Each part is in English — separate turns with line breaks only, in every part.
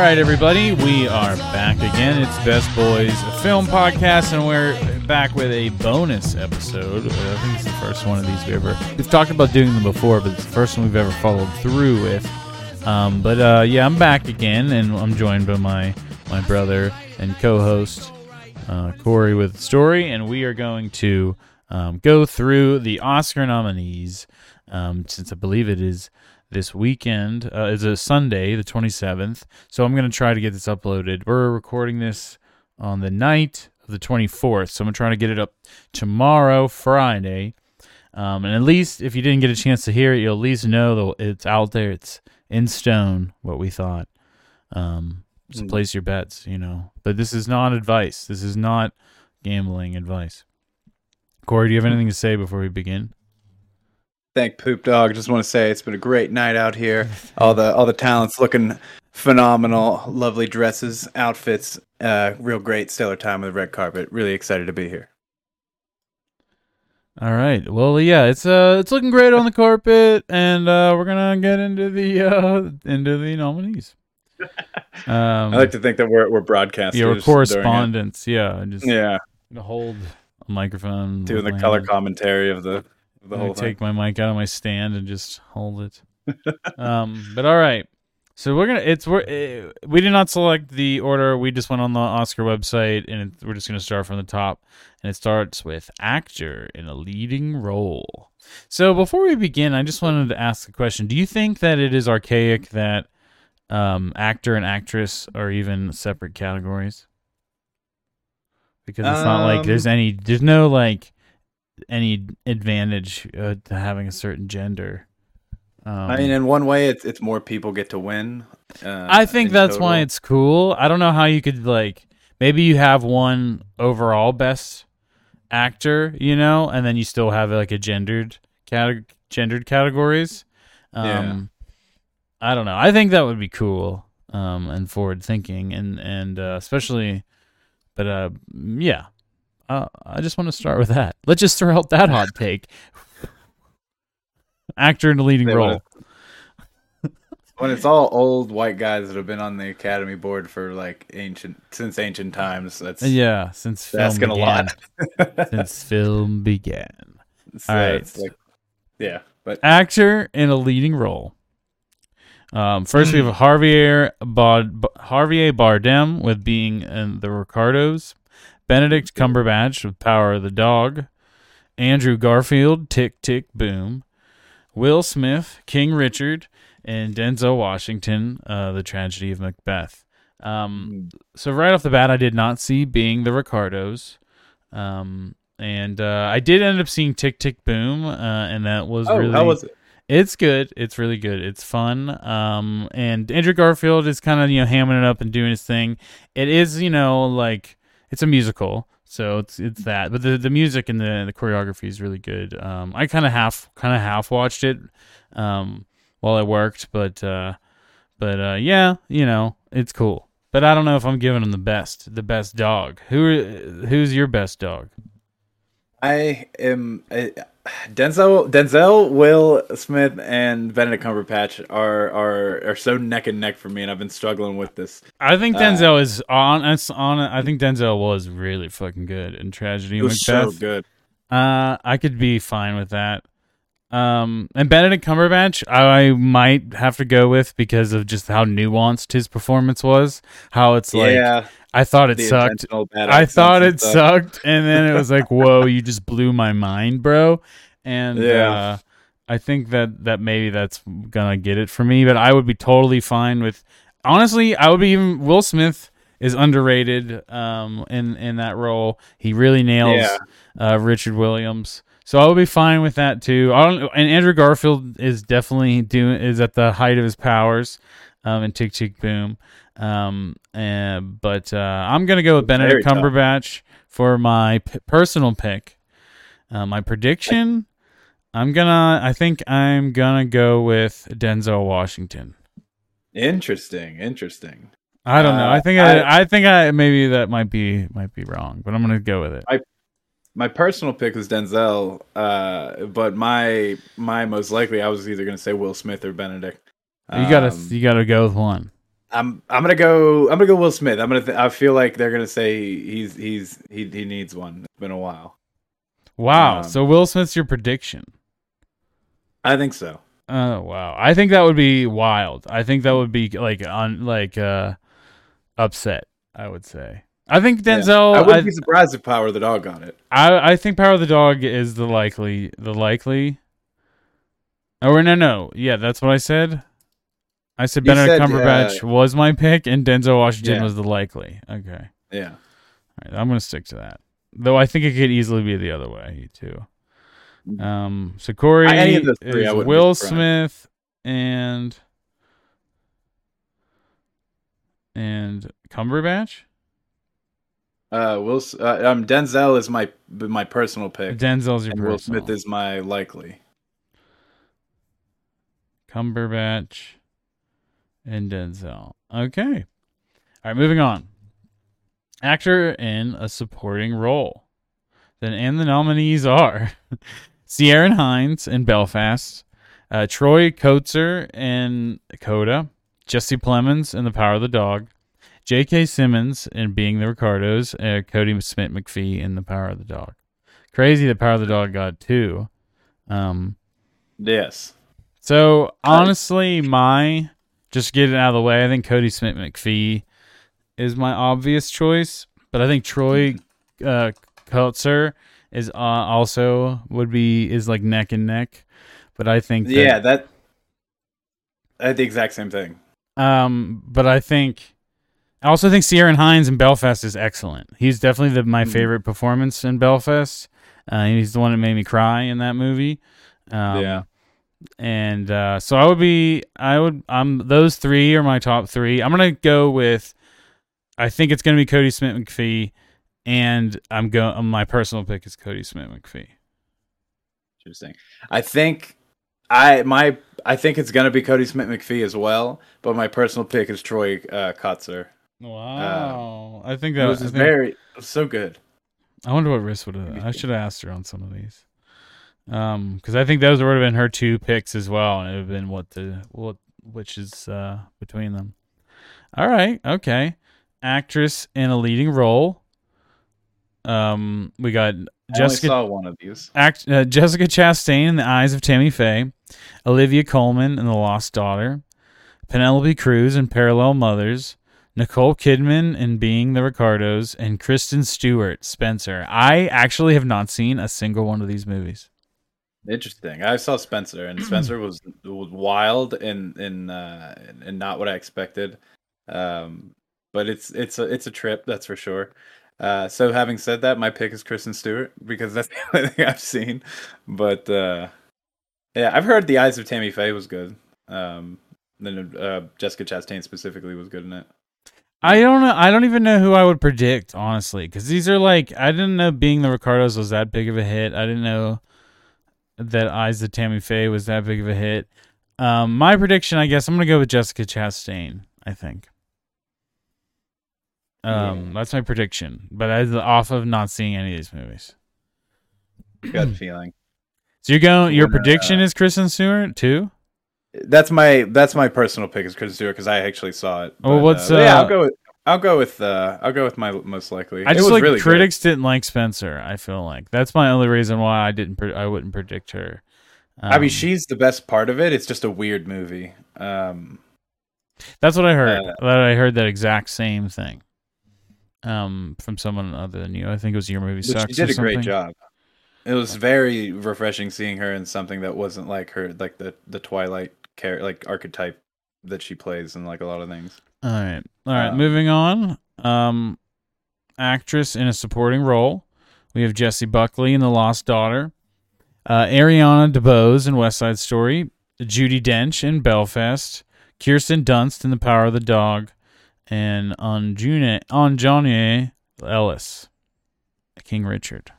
All right, everybody, we are back again. It's Best Boys Film Podcast, and we're back with a bonus episode. I think it's the first one of these we ever. We've talked about doing them before, but it's the first one we've ever followed through with. Um, but uh, yeah, I'm back again, and I'm joined by my my brother and co-host uh, Corey with the story, and we are going to um, go through the Oscar nominees. Um, since I believe it is this weekend uh, is a Sunday, the 27th. So I'm going to try to get this uploaded. We're recording this on the night of the 24th. So I'm trying to get it up tomorrow, Friday. Um, and at least if you didn't get a chance to hear it, you'll at least know that it's out there. It's in stone what we thought. Um, so
Mm.
place your bets, you know. But this is not advice. This is not gambling advice. Corey, do you have anything to say before we begin?
Thank Poop Dog. Just want to say it's been a great night out here. All the all the talents looking phenomenal. Lovely dresses, outfits. Uh, real great stellar time with the red carpet. Really excited to be here.
All right. Well, yeah, it's uh, it's looking great on the carpet, and uh, we're gonna get into the uh, into the nominees. Um,
I like to think that we're we're broadcasters.
yeah, we're correspondents. Yeah, just
Yeah,
hold a microphone.
doing the color commentary of the the whole thing.
take my mic out of my stand and just hold it. um, but all right. So we're gonna. It's we're uh, we did not select the order. We just went on the Oscar website, and it, we're just gonna start from the top. And it starts with actor in a leading role. So before we begin, I just wanted to ask a question. Do you think that it is archaic that um, actor and actress are even separate categories? Because it's not like there's
Um,
any. There's no like any advantage uh, to having a certain gender. Um,
I mean, in one way, it's it's more people get to win. Uh,
I think
in
that's why it's cool. I don't know how you could like maybe you have one overall best actor, you know, and then you still have like a gendered cate- gendered categories. Um
Yeah.
I don't know. I think that would be cool um and forward thinking and and uh, especially but uh yeah. Uh, I just want to start with that. Let's just throw out that hot take. Actor in a leading
They
role.
when it's all old white guys that have been on the academy board for like ancient since ancient times. That's
Yeah, since film
asking a
began.
lot.
since film began.
So
All right.
like, yeah, but
actor in a leading role. Um, first, we
Hmm.
have Javier Bard- Javier Bardem with being in the Ricardos, Benedict Cumberbatch with Power of the Dog, Andrew Garfield, Tick Tick Boom, Will Smith, King Richard, and Denzel Washington, uh, The Tragedy of Macbeth. Um, so right off the bat, I did not see being the Ricardos, um, and uh, I did end up seeing Tick Tick Boom, uh, and that was
oh,
really
how was it?
it's good. It's really good. It's fun. Um, and Andrew Garfield is kind of you know hamming it up and doing his thing. It is you know like it's a musical, so it's it's that. But the the music and the the choreography is really good. Um, I kind of half kind of half watched it, um, while I worked, but uh, but uh, yeah, you know it's cool. But I don't know if I'm giving him the best the best dog. Who who's your best dog?
I am uh, Denzel, Denzel, Will Smith, and Benedict Cumberbatch are are are so neck and neck for me, and I've been struggling with this.
I think
Uh,
Denzel is on. on. I think Denzel was really fucking good in Tragedy
It was
Macbeth.
so good.
Uh, I could be fine with that. Um, and Benedict Cumberbatch, I might have to go with because of just how nuanced his performance was. How it's like
yeah,
I thought it sucked. I thought it
stuff.
sucked, and then it was like, "Whoa, you just blew my mind, bro!" And
Yeah.
uh, I think that that maybe that's gonna get it for me. But I would be totally fine with. Honestly, I would be even. Will Smith is underrated um, in in that role. He really nails
Yeah.
uh, Richard Williams. So I would be fine with that too. I don't, and Andrew Garfield is definitely doing is at the height of his powers, um, in Tick Tick Boom. Um, and, but uh, I'm gonna go with Benedict
Very tough.
Cumberbatch for my p- personal pick. Uh, my prediction, I'm gonna. I think I'm gonna go with Denzel Washington.
Interesting, interesting.
I don't know.
Uh,
I think I, I, think I maybe that might be might be wrong, but I'm gonna go with it.
My personal pick was Denzel, uh, but my my most likely I was either going to say Will Smith or Benedict.
you gotta
Um,
you gotta go with one.
I'm I'm gonna go. I'm gonna go Will Smith. I'm gonna. Th- I feel like they're gonna say he's he's he he needs one. It's been a while.
Wow.
Um,
so Will Smith's your prediction.
I think so.
Oh wow. I think that would be wild. I think that would be like on like uh upset, I would say. I think
Yeah.
Denzel
I wouldn't
I,
be surprised if Power of the Dog got it.
I I think Power of the Dog is the likely the likely Oh no no. Yeah, that's what I said. I said
You
Benedict
said,
Cumberbatch was my pick and Denzel Washington
Yeah.
was the likely. Okay.
Yeah.
All right, I'm gonna stick to that. Though I think it could easily be the other way too. Um, so Corey
I- any of those three, I
is
wouldn't be
Will
surprised.
Smith and and Cumberbatch.
Uh, Will S- uh, um Denzel is my my personal pick,
Denzel's your
and Will
personal.
Smith is my likely.
Cumberbatch and Denzel. Okay. All right, moving on. Actor in a supporting role. Then and the nominees are Ciaran Hinds in Belfast, uh, Troy Kotsur in Coda, Jesse Plemons in The Power of the Dog, J.K. Simmons in Being the Ricardos, uh, Kodi Smit-McPhee in The Power of the Dog. Crazy, The Power of the Dog got two. Um,
Yes.
so honestly, my just get it out of the way, I think Kodi Smit-McPhee is my obvious choice, but I think Troy uh, Kotsur is uh, also would be is like neck and neck. But I think that,
Yeah, that. I the exact same thing.
Um, but I think I also think Ciaran Hinds in Belfast is excellent. He's definitely the, my
Mhm.
favorite performance in Belfast. Uh, he's the one that made me cry in that movie. Um,
Yeah.
And uh, so I would be, I would, I'm those three are my top three. I'm gonna go with, I think it's gonna be Kodi Smit-McPhee, and I'm go. My personal pick is Kodi Smit-McPhee.
Interesting. I think I my I think it's gonna be Kodi Smit-McPhee as well, but my personal pick is Troy uh, Kotsur.
Wow, I think that
was
I, think-
very so good.
I wonder what Riss would have. I should have asked her on some of these. Um, because I think those would have been her two picks as well, and it would have been what the what which is uh between them. All right, okay. Actress in a leading role. Um, we got
I
Jessica
saw one of these.
act, uh, Jessica Chastain in The Eyes of Tammy Faye, Olivia Colman in The Lost Daughter, Penelope Cruz in Parallel Mothers, Nicole Kidman in Being the Ricardos, and Kristen Stewart Spencer. I actually have not seen a single one of these movies.
Interesting. I saw Spencer, and Spencer was, was wild and and uh, and not what I expected. Um, but it's it's a it's a trip, that's for sure. Uh, so having said that, my pick is Kristen Stewart because that's the only thing I've seen. But uh, yeah, I've heard The Eyes of Tammy Faye was good. Um, then uh, Jessica Chastain specifically was good in it.
I don't know. I don't even know who I would predict, honestly, because these are like I didn't know Being the Ricardos was that big of a hit. I didn't know that Eyes of Tammy Faye was that big of a hit. Um, my prediction, I guess, I'm gonna go with Jessica Chastain. I think. Um,
Yeah.
that's my prediction, but as off of not seeing any of these movies.
Good feeling.
So you're going. Your
When, uh,
prediction is Kristen Stewart too.
That's my that's my personal pick is Kristen Stewart because I actually saw it.
Well,
But,
what's,
uh, yeah?
uh,
I'll go with I'll go with uh, I'll go with my most likely.
I
It
just
was
like
really
critics didn't like Spencer. I feel like that's my only reason why I didn't. Pre- I wouldn't predict her.
I mean,
Um,
she's the best part of it. It's just a weird movie. Um,
That's what I heard.
Uh,
that I heard that exact same thing. Um, from someone other than you. I think it was your movie sucks.
she did a great job. It was very refreshing seeing her in something that wasn't like her, like the the Twilight character, like archetype that she plays in like a lot of things.
All right, all right.
Um,
moving on. Um, actress in a supporting role. We have Jessie Buckley in The Lost Daughter. Uh, Ariana DeBose in West Side Story. Judi Dench in Belfast. Kirsten Dunst in The Power of the Dog. And Anjune Anjane Ellis, King Richard.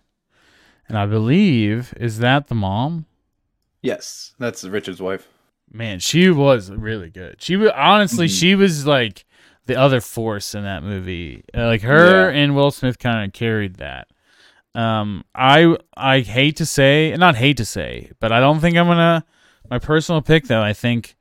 And I believe is that the mom?
Yes, that's Richard's wife.
Man, she was really good. She was honestly,
Mhm.
she was like the other force in that movie. Uh, like her
Yeah.
and Will Smith kind of carried that. Um, I I hate to say, not hate to say, but I don't think I'm gonna. My personal pick, though, I think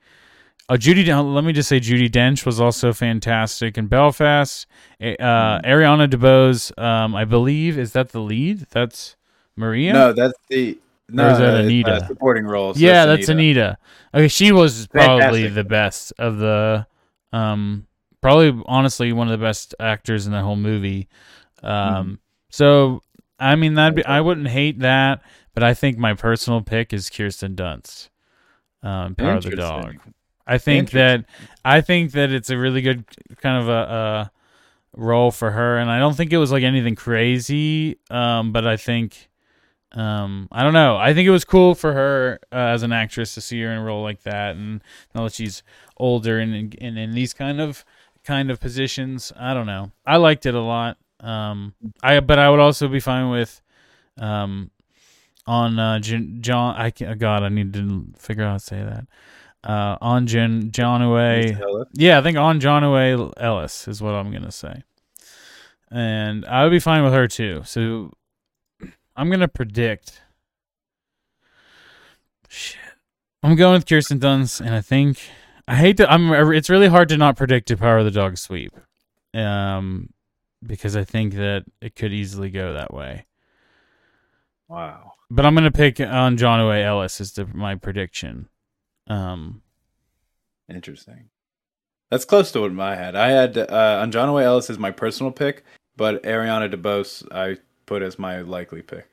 Oh, Judy. Let me just say, Judi Dench was also fantastic in Belfast. Uh,
Mm.
Ariana DeBose, um, I believe, is that the lead? That's Maria.
No, that's the no.
is that
it's, uh,
Anita?
supporting roles.
yeah, that's Anita. Okay, she was probably
Fantastic.
the best of the. Um, probably honestly one of the best actors in the whole movie. Um,
Mm-hmm.
so I mean that be I wouldn't hate that, but I think my personal pick is Kirsten Dunst. Um, Power of the Dog. I think that I think that it's a really good kind of a, a role for her, and I don't think it was like anything crazy. Um, but I think, um, I don't know. I think it was cool for her uh, as an actress to see her in a role like that, and now that she's older and in, in these kind of kind of positions, I don't know. I liked it a lot. Um, I but I would also be fine with, um, on uh, John. I can, God, I need to figure out how to say that. Uh, on John Away. Yeah, I think on John Away Ellis is what I'm gonna say, and I would be fine with her too. So I'm gonna predict. Shit, I'm going with Kirsten Dunst, and I think I hate that I'm. It's really hard to not predict a Power of the Dog sweep, um, because I think that it could easily go that way.
Wow.
But I'm gonna pick on John Away Ellis as the, my prediction. Um,
Interesting. That's close to what I had. I had uh, on John Way Ellis as my personal pick, but Ariana DeBose I put as my likely pick.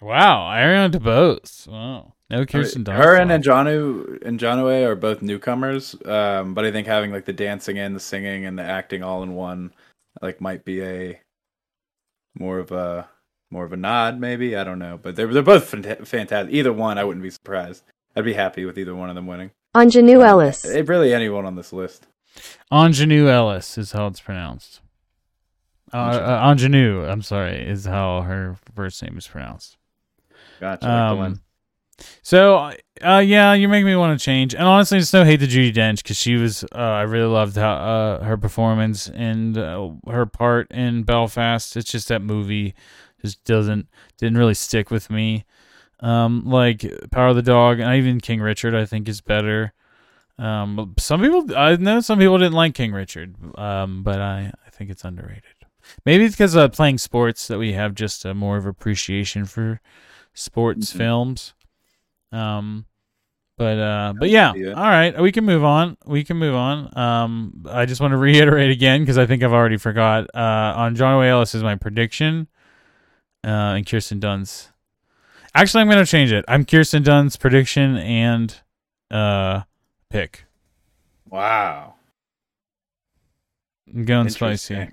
Wow, Ariana DeBose. Wow, no Kirsten Dunst.
Her and
one.
Njanu and Janaway are both newcomers, um, but I think having like the dancing and the singing and the acting all in one, like might be a more of a more of a nod, maybe. I don't know, but they're they're both fant- fantastic. Either one, I wouldn't be surprised. I'd be happy with either one of them winning.
Ingenue Ellis.
Eh, Really, anyone on this list.
Ingenue Ellis is how it's pronounced. Uh, uh, Ingenue, I'm sorry, is how her first name is pronounced.
Gotcha. like.
Um, so, uh, yeah, you make me want to change. And honestly, it's no hate to Judi Dench because she was. Uh, I really loved how uh, her performance and uh, her part in Belfast. It's just that movie just doesn't didn't really stick with me. Um, like Power of the Dog and even King Richard, I think is better. Um, some people I know some people didn't like King Richard. Um, but I I think it's underrated. Maybe it's because uh, playing sports that we have just a more of appreciation for sports
Mhm.
films. Um, but uh, but yeah, all right, we can move on. We can move on. Um, I just want to reiterate again because I think I've already forgot. Uh, on John Way Ellis is my prediction, uh, and Kirsten Dunst. Actually, I'm gonna change it. I'm Kirsten Dunst's prediction and uh pick.
Wow.
I'm going spicy.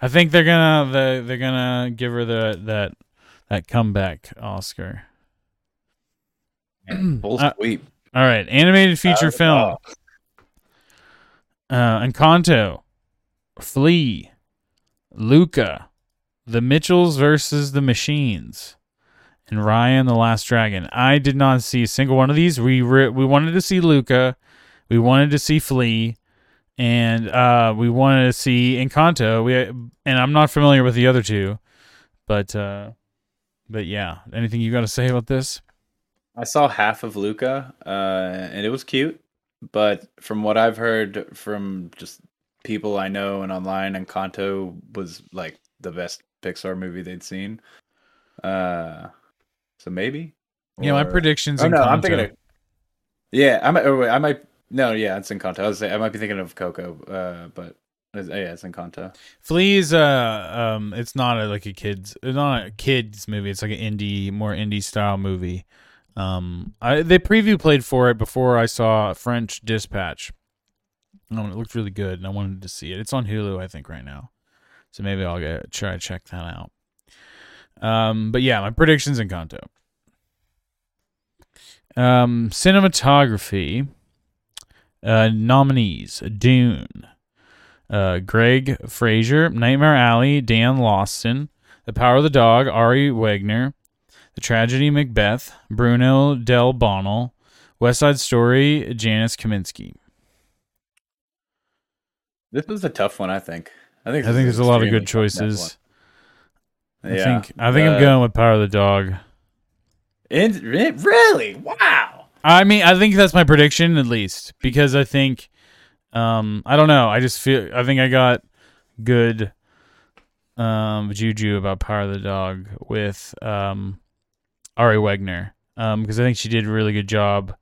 I think they're gonna the, they're gonna give her the that that comeback Oscar.
Full
Uh. All right, animated feature
Uh,
film. Uh, Encanto, Flee, Luca, The Mitchells versus the Machines, and Raya and the Last Dragon. I did not see a single one of these. We re- we wanted to see Luca, we wanted to see Flee, and uh, we wanted to see Encanto. We and I'm not familiar with the other two, but uh, but yeah. Anything you got to say about this?
I saw half of Luca, uh, and it was cute. But from what I've heard from just people I know and online, Encanto was like the best Pixar movie they'd seen. Uh, so maybe.
Yeah, my predictions.
Oh no, I'm thinking. Of, yeah, I might. Wait, I might. No, yeah, it's Encanto. I was say I might be thinking of Coco, uh, but it's, yeah, it's Encanto.
Flee is uh um it's not a, like a kids it's not a kids movie. It's like an indie more indie style movie. Um I they preview played for it before I saw French Dispatch. Um, it looked really good and I wanted to see it. It's on Hulu I think right now. So maybe I'll get try to check that out. Um but yeah my predictions Encanto. Um cinematography uh nominees Dune uh, Greig Fraser, Nightmare Alley, Dan Laustsen, The Power of the Dog, Ari Wegner, The Tragedy Macbeth, Bruno Delbonnel, West Side Story, Janusz Kamiński.
This was a tough one, I think. I think.
I think there's a lot of good choices. I think I think
uh,
I'm going with Power of the Dog.
And re- really, wow.
I mean, I think that's my prediction at least because I think, um, I don't know. I just feel I think I got good, um, juju about Power of the Dog with um, Ari Wegner, um, because I think she did a really good job.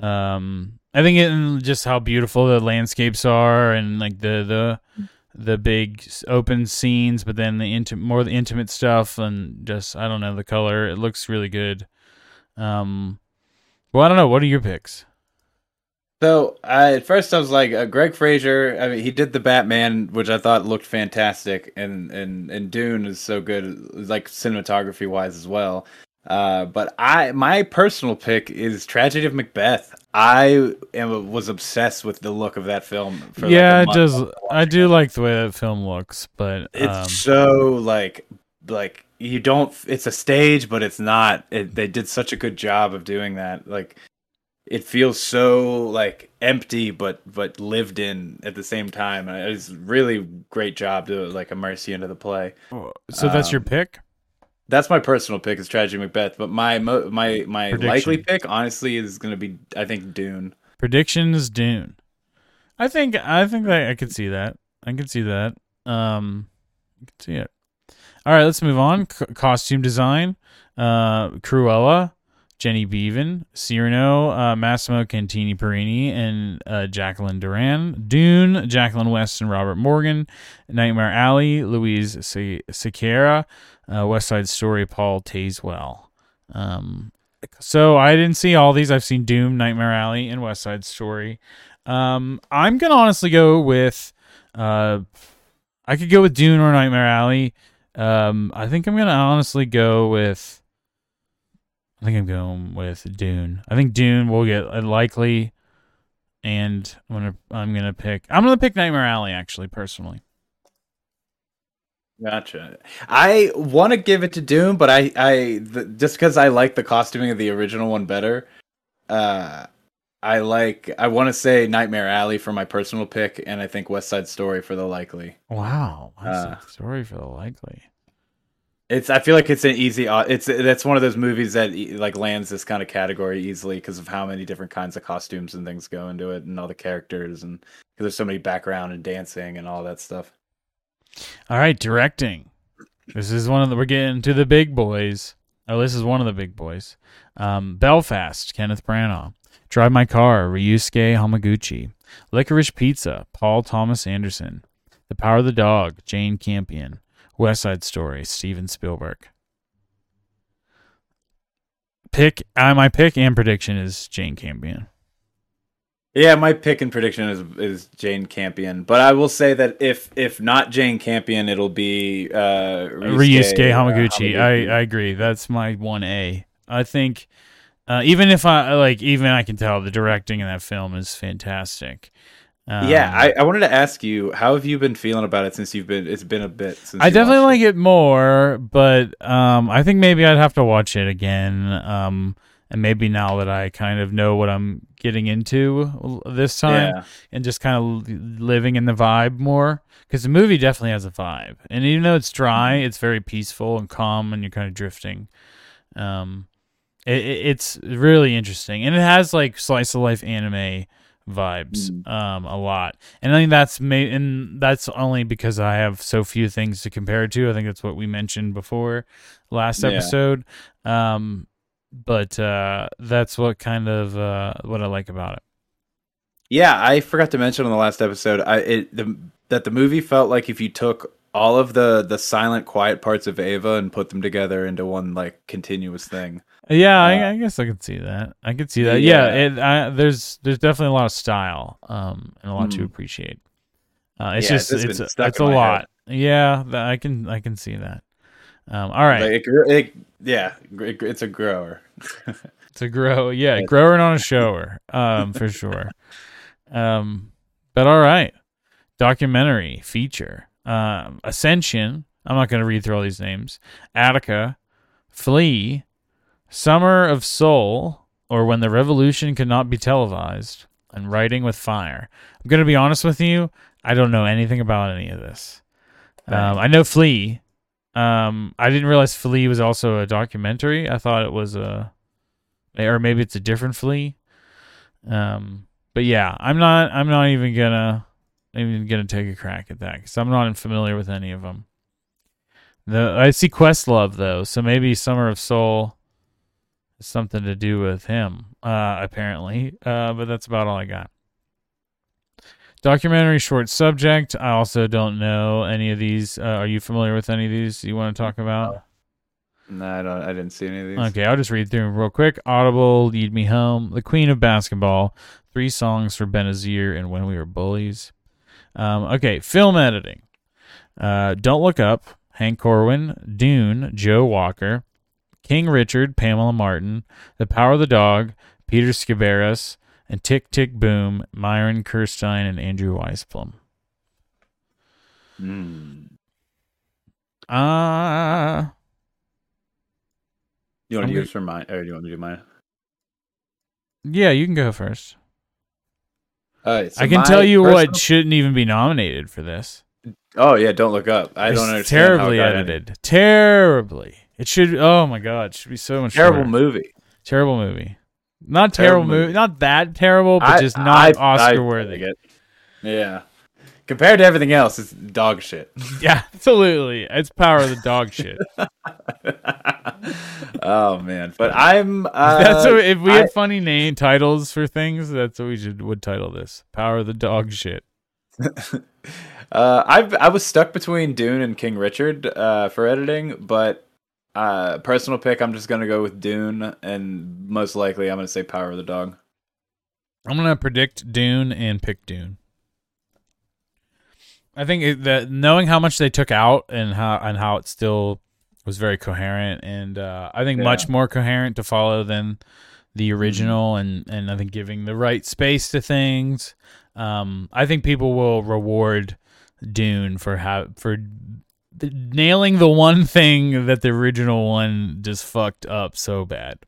Um, I think in just how beautiful the landscapes are and like the the the big open scenes, but then the inti- more the intimate stuff and just I don't know the color. It looks really good. Um, well, I don't know. What are your picks?
So I, at first I was like, uh, Greig Fraser. I mean, he did the Batman, which I thought looked fantastic, and and and Dune is so good, like cinematography wise as well. Uh, but I, my personal pick is Tragedy of Macbeth. I am, was obsessed with the look of that film.
Yeah,
like
it does. I do like the way that film looks, but
It's
um,
so like like you don't. It's a stage, but it's not. It, they did such a good job of doing that. Like it feels so like empty, but but lived in at the same time. It's really great job to like immerse you into the play.
so that's your
um,
pick.
That's my personal pick is Tragedy Macbeth, but my mo- my my
Prediction.
likely pick honestly is gonna be I think Dune.
Predictions Dune. I think I think that I could see that. I can see that. Um, I can see it. All right, let's move on. C- costume design. Uh, Cruella, Jenny Beavan, Cyrano, uh, Massimo Cantini Parrini, and uh, Jacqueline Durran. Dune, Jacqueline West and Robert Morgan. Nightmare Alley, Louise Se- Sequeira. Uh, West Side Story, Paul Tazewell. Um, so I didn't see all these. I've seen Dune, Nightmare Alley, and West Side Story. Um, I'm gonna honestly go with, uh, I could go with Dune or Nightmare Alley. Um, I think I'm gonna honestly go with. I think I'm going with Dune. I think Dune will get a likely, and I'm gonna I'm gonna pick. I'm gonna pick Nightmare Alley actually personally.
Gotcha. I want to give it to Dune, but I, I the, just because I like the costuming of the original one better, uh, I like. I want to say Nightmare Alley for my personal pick, and I think West Side Story for the likely.
Wow, West Side
Uh,
Story for the likely.
It's. I feel like it's an easy. au- It's. That's one of those movies that like lands this kind of category easily because of how many different kinds of costumes and things go into it, and all the characters, and because there's so many background and dancing and all that stuff.
All right, directing. This is one of the we're getting to the big boys. Oh, this is one of the big boys. Um, Belfast, Kenneth Branagh. Drive My Car, Ryusuke Hamaguchi. Licorice Pizza, Paul Thomas Anderson. The Power of the Dog, Jane Campion. West Side Story, Steven Spielberg. Pick, uh, my pick and prediction is Jane Campion.
Yeah, my pick and prediction is is Jane Campion, but I will say that if if not Jane Campion, it'll be uh,
Ryusuke
uh,
Hamaguchi. I, I agree. That's my one A. I think uh, even if I like, even I can tell the directing in that film is fantastic. Um,
yeah, I, I wanted to ask you, how have you been feeling about it since you've been? It's been a bit since.
I definitely like it more, but um, I think maybe I'd have to watch it again. Um, and maybe now that I kind of know what I'm getting into this time,
Yeah,
and just kind of living in the vibe more because the movie definitely has a vibe and even though it's dry it's very peaceful and calm and you're kind of drifting um it, it- it's really interesting and it has like slice of life anime vibes
Mm.
um a lot and i think that's made and that's only because i have so few things to compare it to i think that's what we mentioned before last
Yeah.
episode um but uh that's what kind of uh what i like about it
yeah. I forgot to mention on the last episode, I it the that the movie felt like if you took all of the the silent, quiet parts of Ava and put them together into one like continuous thing.
Yeah,
Uh,
I, I guess I could see that. I could see that. Yeah,
Yeah.
it, I, there's there's definitely a lot of style, um, and a lot to
Mm.
appreciate. Uh, it's
Yeah,
just
it's
it's it's, a
in my
lot. Yeah, that, I can I can see that. Um, all right,
Like, it, it, yeah, it, it's a grower.
to grow, yeah,
Yeah.
grower on a shower, um, for sure. Um, but all right, documentary feature, um, Ascension. I'm not going to read through all these names. Attica, Flee, Summer of Soul, or When the Revolution Could Not Be Televised, and Writing with Fire. I'm going to be honest with you. I don't know anything about any of this. Um, I know Flee. Um, I didn't realize Flee was also a documentary. I thought it was a or maybe it's a different flea. Um, but yeah, I'm not. I'm not even gonna even gonna take a crack at that because I'm not familiar with any of them. The I see Questlove though, so maybe Summer of Soul has something to do with him. Uh, apparently, uh, but that's about all I got. Documentary short subject. I also don't know any of these. Uh, are you familiar with any of these you want to talk about?
No, I don't. I didn't see any of these.
Okay, I'll just read through them real quick. Audible, Lead Me Home, The Queen of Basketball, three songs for Benazir, and When We Were Bullies. Um, okay, film editing. Uh, Don't Look Up, Hank Corwin, Dune, Joe Walker, King Richard, Pamela Martin, The Power of the Dog, Peter Sciberras, and Tick Tick Boom, Myron Kerstein and Andrew Weisblum.
Mm.
Uh,
You want to use for mine, or do you want to do mine?
yeah, you can go first.
Uh, right, so
I can tell you what shouldn't even be nominated for this.
Oh yeah, don't look up. I
It's
don't understand.
Terribly
got any-
edited. Terribly. It should. Oh my god, it should be so much
Terrible
shorter.
movie.
Terrible movie. Not terrible,
Terrible
movie.
movie.
Not that terrible, but
I-
just not
I
Oscar
dig
worthy.
Yeah. Compared to everything else, it's dog shit.
Yeah, absolutely. It's power of the dog shit.
oh man, but I'm. Uh,
that's what, if we had funny name titles for things. That's what we should would title this. Power of the dog shit.
Uh, I I was stuck between Dune and King Richard uh, for editing, but uh, personal pick, I'm just gonna go with Dune, and most likely I'm gonna say Power of the Dog.
I'm gonna predict Dune and pick Dune. I think it, that knowing how much they took out and how and how it still was very coherent, and uh, I think
Yeah.
much more coherent to follow than the original, and and I think giving the right space to things. Um, I think people will reward Dune for how for th- nailing the one thing that the original one just fucked up so bad.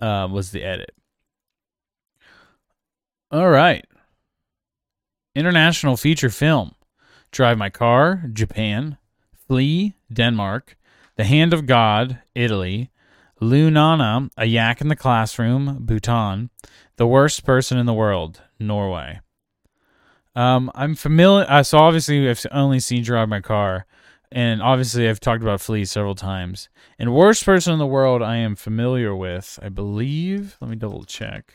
Uh, was the edit. All right. International feature film Drive My Car, Japan. Flee, Denmark. The Hand of God, Italy. Lunana, A Yak in the Classroom, Bhutan. The Worst Person in the World, Norway. Um, I'm familiar. Uh, so obviously, I've only seen Drive My Car, and obviously, I've talked about Flee several times. And Worst Person in the World, I am familiar with. I believe. Let me double check.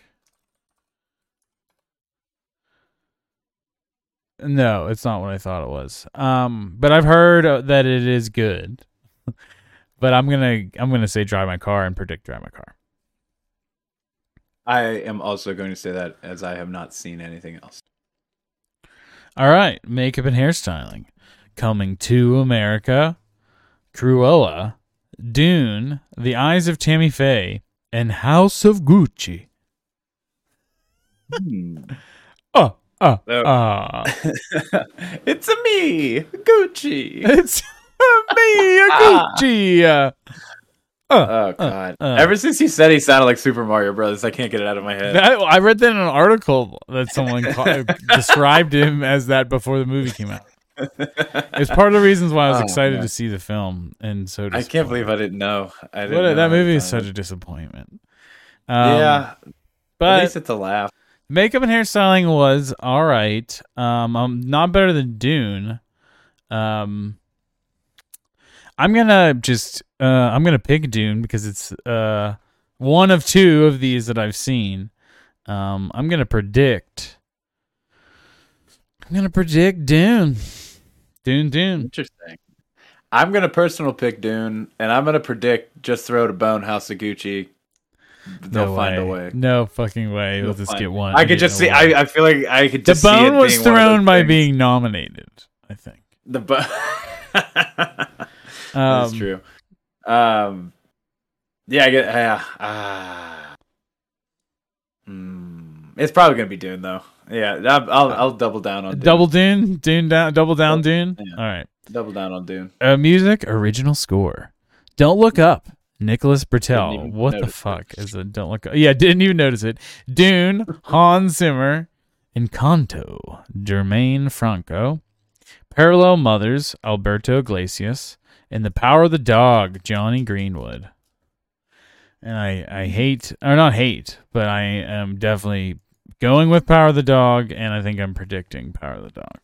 No, it's not what I thought it was. Um, but I've heard uh, that it is good. but I'm gonna I'm gonna say drive my car and predict drive my car.
I am also going to say that as I have not seen anything else.
All right, makeup and hairstyling, coming to America, Cruella, Dune, The Eyes of Tammy Faye, and House of Gucci.
Hmm.
Oh, Oh. ah.
it's a me, Gucci.
it's me, a Gucci. Uh,
Oh god!
uh.
Ever since he said he sounded like Super Mario Brothers, I can't get it out of my head.
That, I read that in an article that someone ca- described him as that before the movie came out. It's part of the reasons why I was
Oh,
excited to see the film, and so
I can't believe I didn't know. I didn't
What
know
that movie is such a disappointment. Um,
yeah,
but at
least it's a laugh.
Makeup and hairstyling was all right. Um, um, not better than Dune. Um, I'm gonna just uh, I'm gonna pick Dune because it's uh one of two of these that I've seen. Um, I'm gonna predict. I'm gonna predict Dune. Dune, Dune.
Interesting. I'm gonna personal pick Dune, and I'm gonna predict just throw to bone House of Gucci. They'll
no
find
way.
a way.
No fucking way.
They'll
Let's just get one.
I could just see. I, I feel like I could
the
just see
bone
it
was
being one of those
thrown by
things.
being nominated. I think.
the bone.
Um,
That's true. Um, yeah, I get. Yeah. Ah. Hmm. it's probably gonna be Dune though. Yeah, I'll I'll, I'll double down on Dune.
Double Dune, Dune down, double down Dune.
Yeah.
All right.
double down on Dune.
Uh, music original score. Don't look up. Nicholas
Britell.
What the fuck is a don't look? Yeah, didn't even notice it. Dune, Hans Zimmer, Encanto, Germaine Franco, Parallel Mothers, Alberto Iglesias, and The Power of the Dog, Jonny Greenwood. and I I hate or not hate, but I am definitely going with Power of the Dog, and I think I'm predicting Power of the Dog.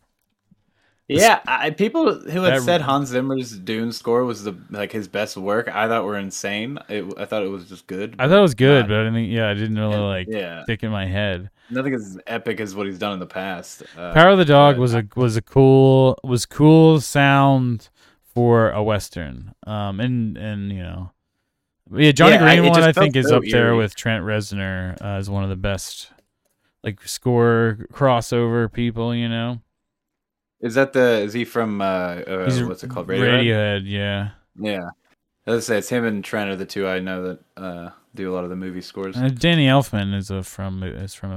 Yeah, I, people who had
That-
said Hans Zimmer's Dune score was the like his best work, I thought were insane. It, I thought it was just good.
I thought it was good,
Not-
but I didn't think. Yeah, I didn't really like
yeah,
stick in my head.
nothing as epic as what he's done in the past. Uh,
Power of the Dog was a was a cool was cool sound for a western. Um, and and you know, yeah, Johnny
Yeah, I-
Green one I think
felt
is
so
up there with Trent Reznor uh, as one of the best like score crossover people. You know,
Is that the? Is he from? Uh, uh what's it called? Radiohead.
Radiohead. Yeah,
Yeah, as I say, it's him and Trent are the two I know that uh, do a lot of the movie scores.
and Danny Elfman is a from is from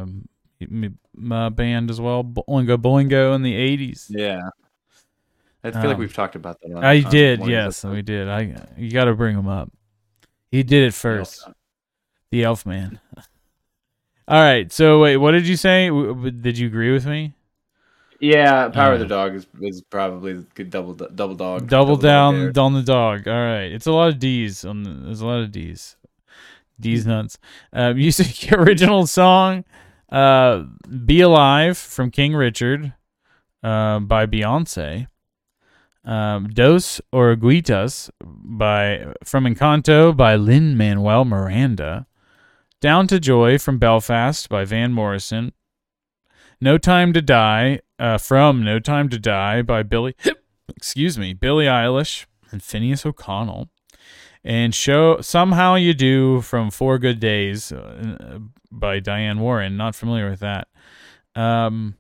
a, m- m- band as well, Oingo Boingo in the eighties.
Yeah, I feel like
Um,
we've talked about that. On,
I did, yes, we did. I you got to bring him up. He did it first. The Elf Man. All right. So wait, what did you say? Did you agree with me?
Yeah, Power of the Dog is, is probably good double double dog.
Double,
dog
down on the dog. All right. It's a lot of D's. On the, there's a lot of D's. D's nuts. Uh, music original song, uh, "Be Alive" from King Richard, uh, by Beyonce. Um, Dos Oruguitas by from Encanto by Lin Manuel Miranda. Down to Joy from Belfast by Van Morrison. No Time to Die uh, from No Time to Die by Billy excuse me, Billie Eilish and Finneas O'Connell. And show somehow you do from Four Good Days uh, by Diane Warren. Not familiar with that. Um,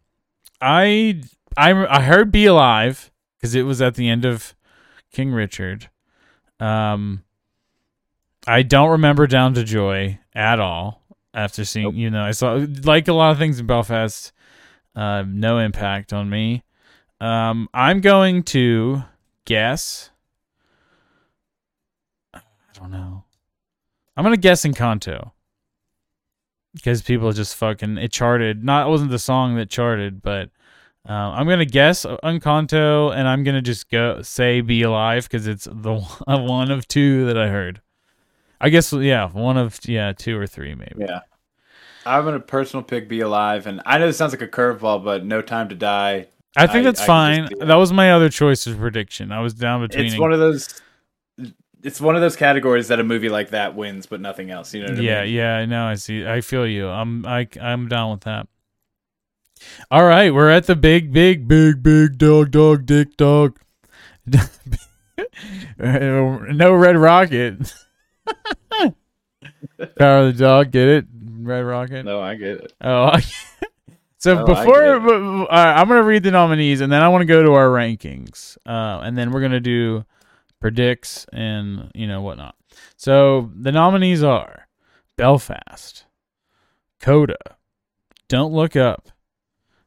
I I I heard Be Alive because it was at the end of King Richard. Um, I don't remember Down to Joy at all after seeing
Nope.
you know I saw like a lot of things in Belfast. Uh, no impact on me. Um, I'm going to guess. I don't know. I'm gonna guess Encanto because people just fucking it charted. Not it wasn't the song that charted, but uh, I'm gonna guess Encanto, and I'm gonna just go say "Be Alive" because it's the one of two that I heard. I guess yeah, one of yeah, two or three maybe.
Yeah. I'm gonna personal pick Be Alive, and I know this sounds like a curveball, but No Time to Die.
I think
I-
that's
I
fine.
that.
That was my other choice of prediction. I was down between.
It's one of those. It's one of those categories that a movie like that wins, but nothing else. You know what
yeah,
I mean?
yeah, I know. I see. I feel you. I'm I I'm down with that. All right, we're at the big, big, big, big dog, dog, dick, dog. no red rocket. Power of the dog. Get it? Red rocket.
No, I get it.
Oh, so
I
before
get it.
b- b- all right, I'm gonna read the nominees, and then I want to go to our rankings, uh, and then we're gonna do predicts and you know whatnot. So the nominees are Belfast, Coda, Don't Look Up,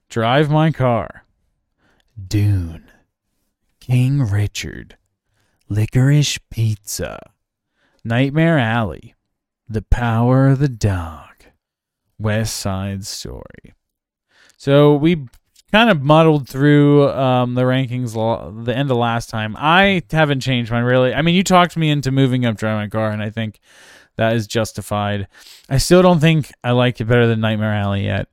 Drive My Car, Dune, King Richard, Licorice Pizza, Nightmare Alley, The Power of the Dog, West Side Story. So we kind of muddled through um, the rankings lo- the end of last time. I haven't changed mine really. I mean, you talked me into moving up Drive My Car, and I think that is justified. I still don't think I like it better than Nightmare Alley yet,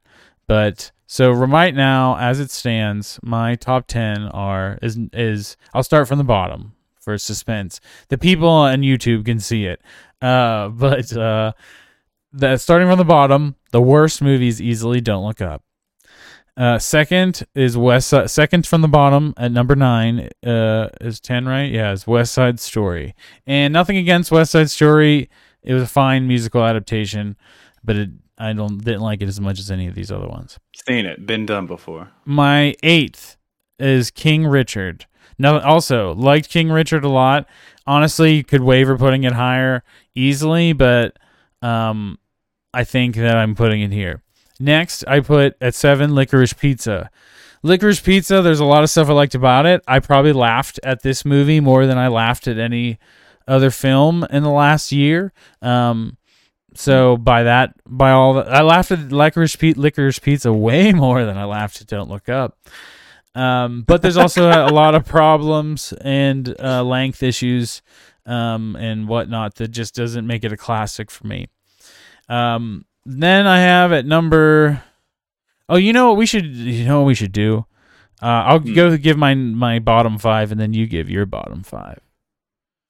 but so right now, as it stands, my top ten are is is I'll start from the bottom for suspense. The people on YouTube can see it, uh, but uh, the starting from the bottom, the worst movies easily don't look up. Uh, second is West Side. Second from the bottom at number nine uh, is ten, right? Yeah, is West Side Story. And nothing against West Side Story. It was a fine musical adaptation, but it, I don't didn't like it as much as any of these other ones.
Seen it, been done before.
My eighth is King Richard. Now, also liked King Richard a lot. Honestly, could waver putting it higher easily, but um, I think that I'm putting in here. Next, I put at seven Licorice Pizza. Licorice Pizza. There's a lot of stuff I liked about it. I probably laughed at this movie more than I laughed at any other film in the last year. Um, so by that, by all, that, I laughed at Licorice, Licorice Pizza way more than I laughed at Don't Look Up. Um, but there's also a, a lot of problems and uh, length issues um, and whatnot that just doesn't make it a classic for me. Um, then I have at number. Oh, you know what we should. You know what we should do. Uh, I'll
Hmm.
go give my my bottom five, and then you give your bottom five.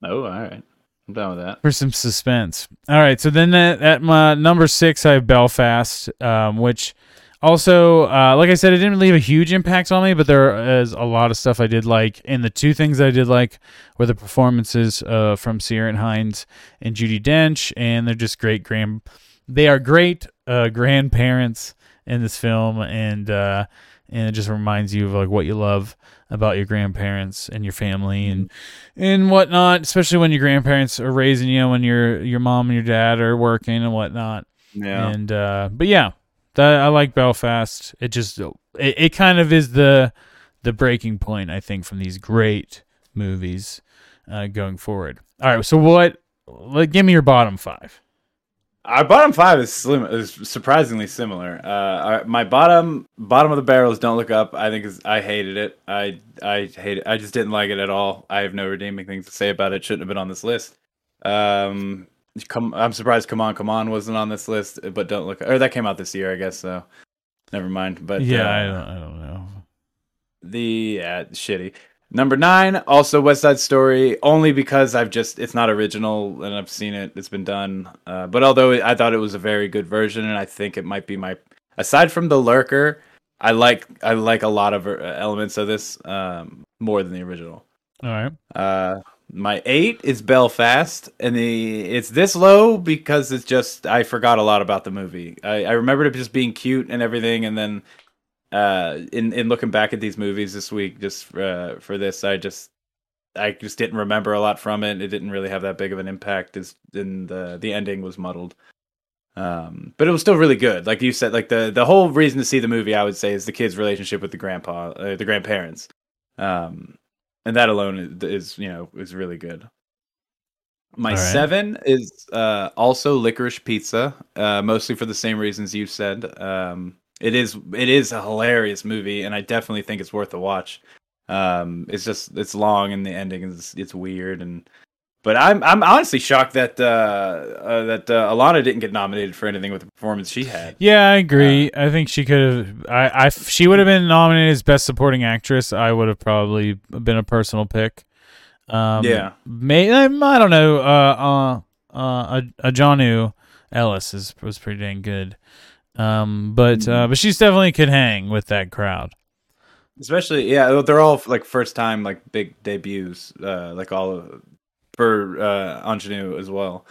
Oh, all right. I'm down with that.
for some suspense. All right, so then at, at my number six, I have Belfast, um, which also, uh, like I said, it didn't leave a huge impact on me, but there is a lot of stuff I did like. And the two things I did like were the performances uh, from Ciaran Hinds and Judi Dench, and they're just great grand. They are great uh, grandparents in this film, and uh, and it just reminds you of like what you love about your grandparents and your family and and whatnot, especially when your grandparents are raising you when your your mom and your dad are working and whatnot.
Yeah.
And uh, but yeah, that I like Belfast. It just it, it kind of is the the breaking point I think from these great movies uh, going forward. All right, so what? Like, give me your bottom five.
Our bottom five is slim, is surprisingly similar. Uh, our, my bottom bottom of the barrel is "Don't Look Up." I think is I hated it. I I hate it. I just didn't like it at all. I have no redeeming things to say about it. Shouldn't have been on this list. Um, come, I'm surprised. Come on, come on, wasn't on this list. But "Don't Look," or that came out this year, I guess. So, never mind. But
yeah,
uh,
I don't, I don't know.
the uh, shitty number nine also west side story only because i've just it's not original and i've seen it it's been done uh, but although i thought it was a very good version and i think it might be my aside from the lurker i like i like a lot of uh, elements of this um, more than the original
All right.
uh, my eight is Belfast, and the it's this low because it's just I forgot a lot about the movie. I, I remembered it just being cute and everything, and then uh, in in looking back at these movies this week, just uh, for this, I just I just didn't remember a lot from it. It didn't really have that big of an impact. Is in the the ending was muddled. Um, but it was still really good. Like you said, like the the whole reason to see the movie, I would say, is the kid's relationship with the grandpa, uh, the grandparents. Um, and that alone is, you know is really good. My
right.
seven is uh, also licorice pizza, uh, mostly for the same reasons you said. Um, it is it is a hilarious movie, and I definitely think it's worth a watch. Um, it's just it's long, and the ending is it's weird, and but I'm I'm honestly shocked that uh, uh, that uh, Alana didn't get nominated for anything with the performance she had.
Yeah, I agree. I think she could have. I, I, she would have been nominated as best supporting actress. I would have probably been a personal pick. Um,
Yeah.
may um, I don't know. Uh, uh, uh, a, Aunjanue Ellis is was pretty dang good. Um, but uh, but she's definitely could hang with that crowd.
Especially, yeah, they're all like first time like big debuts, uh, like all of, for uh, Ingenue as well.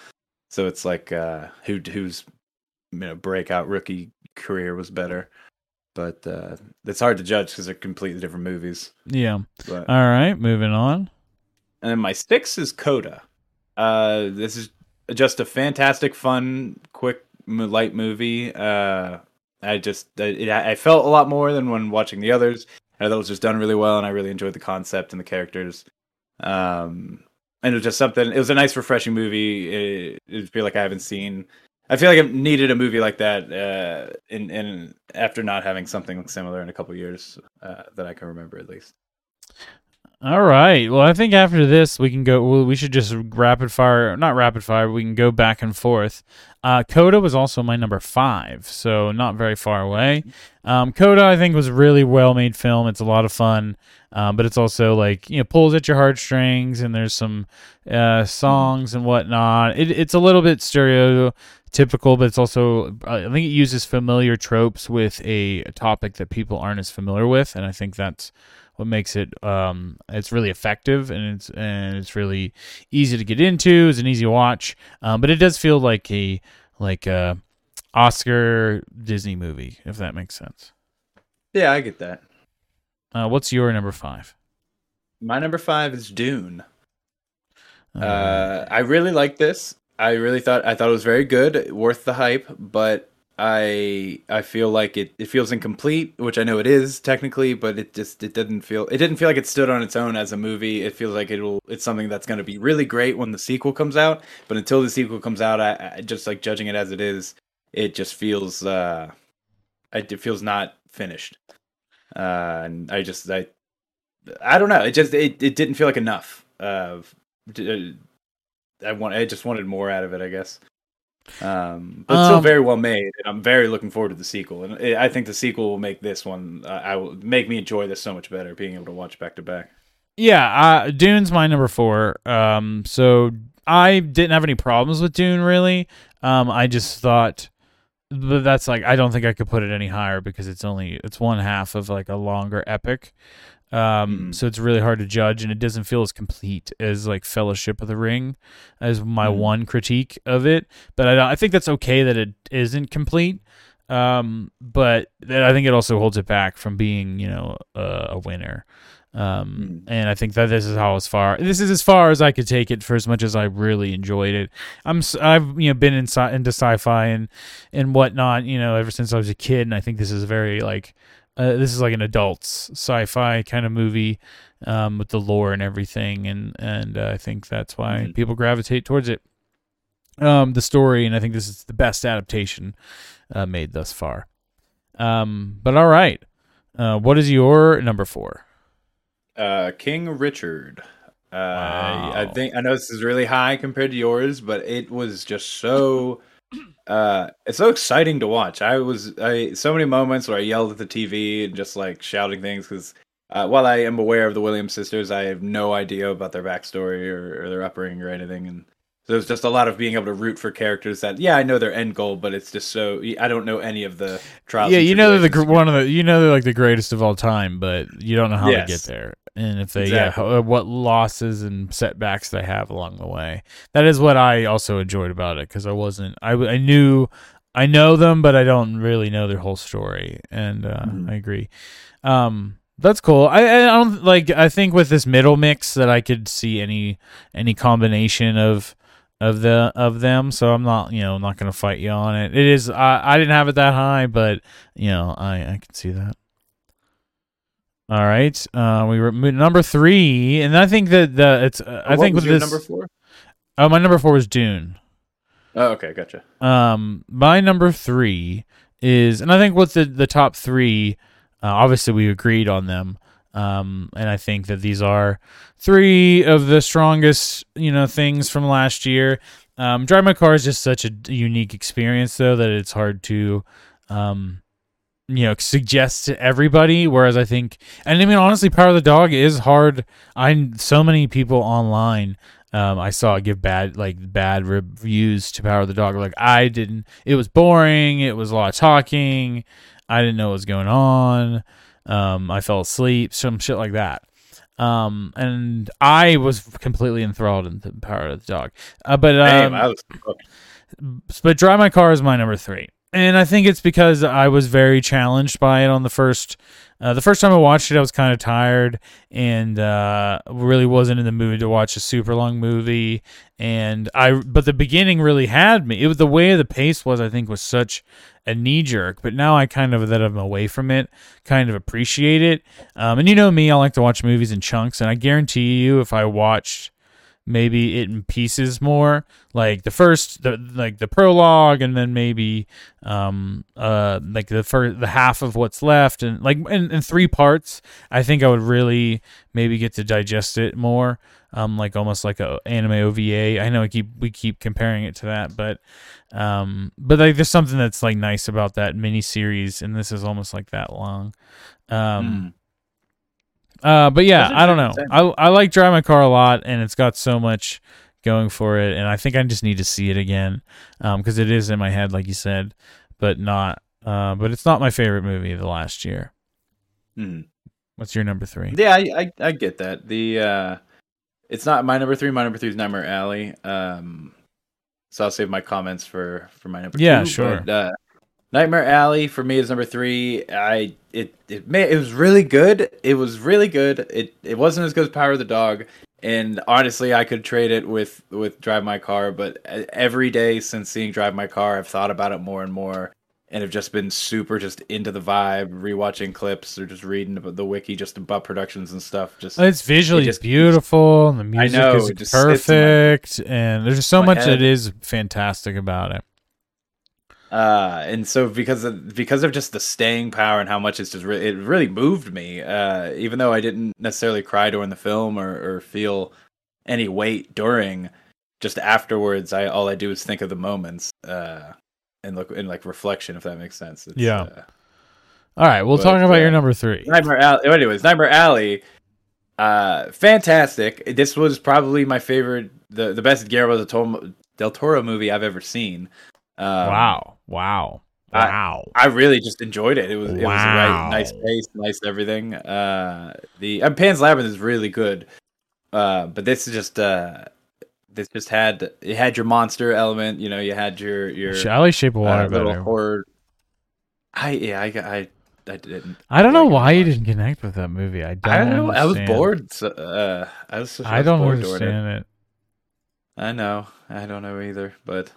So it's like uh, who whose you know breakout rookie career was better, but uh, it's hard to judge because they're completely different movies.
Yeah.
But
All right, moving on.
and then my six is Coda. Uh, this is just a fantastic, fun, quick, light movie. Uh, I just it, I felt a lot more than when watching the others. I thought it was just done really well, and I really enjoyed the concept and the characters. Um, and it was just something. It was a nice, refreshing movie. It, it feel like I haven't seen. I feel like I needed a movie like that. Uh, in in after not having something similar in a couple years uh, that I can remember at least.
All right. Well, I think after this we can go. Well, we should just rapid fire, not rapid fire. We can go back and forth. Uh, Coda was also my number five, so not very far away. Um, Coda, I think, was a really well made film. It's a lot of fun, um, but it's also like you know pulls at your heartstrings, and there's some uh, songs and whatnot. It, it's a little bit stereotypical, but it's also I think it uses familiar tropes with a topic that people aren't as familiar with, and I think that's what makes it um it's really effective and it's and it's really easy to get into it's an easy watch um but it does feel like a like a oscar disney movie if that makes sense
Yeah, I get that.
uh what's your number five
My number five is Dune.
Uh,
Uh, I really like this. I really thought I thought it was very good, worth the hype, but I I feel like it, it feels incomplete, which I know it is technically, but it just it didn't feel it didn't feel like it stood on its own as a movie. It feels like it'll it's something that's going to be really great when the sequel comes out, but until the sequel comes out, I, I just like judging it as it is, it just feels uh it, feels not finished. uh, and I just I I don't know. It just it, it didn't feel like enough. Uh, I want I just wanted more out of it. I guess. Um, but still
Um,
very well made, and I'm very looking forward to the sequel. And I I think the sequel will make this one. Uh, I will make me enjoy this so much better, being able to watch back to back.
Yeah, uh, Dune's my number four. Um, so I didn't have any problems with Dune really. Um, I just thought, but that's like I don't think I could put it any higher because it's only it's one half of like a longer epic. Um,
Mhm.
so it's really hard to judge, and it doesn't feel as complete as like Fellowship of the Ring, as my
Mhm.
one critique of it. But I, don't- I think that's okay that it isn't complete. Um, but that I think it also holds it back from being, you know, uh, a winner. Um,
Mm.
and I think that this is how as far this is as far as I could take it for as much as I really enjoyed it. I'm I've you know been in sci- into sci-fi and and whatnot, you know, ever since I was a kid, and I think this is very like uh, this is like an adults sci-fi kind of movie um, with the lore and everything, and and uh, I think that's why
Mhm.
people gravitate towards it. Um, the story, and I think this is the best adaptation uh, made thus far. Um, but all right, uh, what is your number four?
Uh, King Richard. Uh, I think I know this is really high compared to yours, but it was just so. Uh, it's so exciting to watch. I was I so many moments where I yelled at the TV and just like shouting things because uh, while I am aware of the Williams sisters, I have no idea about their backstory or, or their upbringing or anything, and so it's just a lot of being able to root for characters that yeah I know their end goal, but it's just so I don't know any of the trials.
yeah, you know they're the one of the you know they're like the greatest of all time, but you don't know how
Yes.
to get there, and if they
Exactly.
yeah what losses and setbacks they have along the way. That is what I also enjoyed about it because I wasn't I I knew I know them, but I don't really know their whole story, and uh,
Mhm.
I agree. Um, that's cool. I, I don't like. I think with this middle mix that I could see any any combination of of the of them. So I'm not you know not going to fight you on it. It is. I I didn't have it that high, but you know I I can see that. All right. Uh, we were number three, and I think that the it's. Uh, I
What
think
was
with
your
this.
number four.
Oh, my number four was Dune.
Oh, okay, gotcha.
Um, my number three is, and I think with the the top three, uh, obviously we agreed on them. Um, and I think that these are three of the strongest, you know, things from last year. Um, Drive My Car is just such a unique experience, though, that it's hard to, um, you know, suggest to everybody. Whereas I think, and I mean, honestly, Power of the Dog is hard. I so many people online um, I saw give bad like bad reviews to Power the Dog. Like I didn't. It was boring. It was a lot of talking. I didn't know what was going on. Um, I fell asleep. Some shit like that. Um, and I was completely enthralled in the Power of the Dog. Uh, but um,
I was
but Drive My Car is my number three, and I think it's because I was very challenged by it on the first. Uh, the first time I watched it, I was kind of tired and uh, really wasn't in the mood to watch a super long movie. And I, but the beginning really had me. It was the way the pace was. I think was such a knee jerk. But now I kind of that I'm away from it, kind of appreciate it. Um, and you know me, I like to watch movies in chunks, and I guarantee you, if I watched maybe it in pieces more like the first the like the prologue and then maybe um uh like the first the half of what's left and like in, in three parts i think i would really maybe get to digest it more um like almost like a anime ova i know we keep we keep comparing it to that but um but like there's something that's like nice about that mini series and this is almost like that long um
Mm.
Uh, but yeah, I don't know. I I like Drive My Car a lot, and it's got so much going for it, and I think I just need to see it again, um, because it is in my head, like you said, but not. Uh, but it's not my favorite movie of the last year.
Mhm.
What's your number three?
Yeah, I, I I get that. The uh it's not my number three. My number three is Nightmare Alley. Um, so I'll save my comments for for my number.
Yeah,
two,
sure.
But, uh, Nightmare Alley for me is number three. I it it may it was really good. It was really good. It it wasn't as good as Power of the Dog. And honestly, I could trade it with with Drive My Car. But uh, every day since seeing Drive My Car, I've thought about it more and more and have just been super just into the vibe, rewatching clips or just reading the wiki just about productions and stuff. Just
It's visually
It just-
beautiful, and the music
know,
is
sits my-
perfect, and there's just so much
head.
that is fantastic about it.
Uh, and so because of because of just the staying power and how much it's just re- it really moved me. Uh, even though I didn't necessarily cry during the film or, or feel any weight during, just afterwards, I all I do is think of the moments. Uh, and look in like reflection, if that makes sense. It's,
Yeah.
Uh,
All right, we'll
But,
talk about
uh,
your number three.
Nightmare Alley. Anyways, Nightmare Alley. Uh, fantastic. This was probably my favorite, the the best Guillermo del Toro, del Toro movie I've ever seen. Um,
wow, wow, wow.
I really just enjoyed it. It was it was right, nice pace, nice everything. Uh, the and Pan's Labyrinth is really good, uh, but this is just uh, this just had it had your monster element. You know, you had your your
I like Shape of Water
uh, little
better.
horror. I yeah, I I I didn't.
I don't know why you didn't connect with that movie. I don't.
I don't know. I was bored. So, uh, I was. I,
I don't
it.
understand it.
I know. I don't know either. But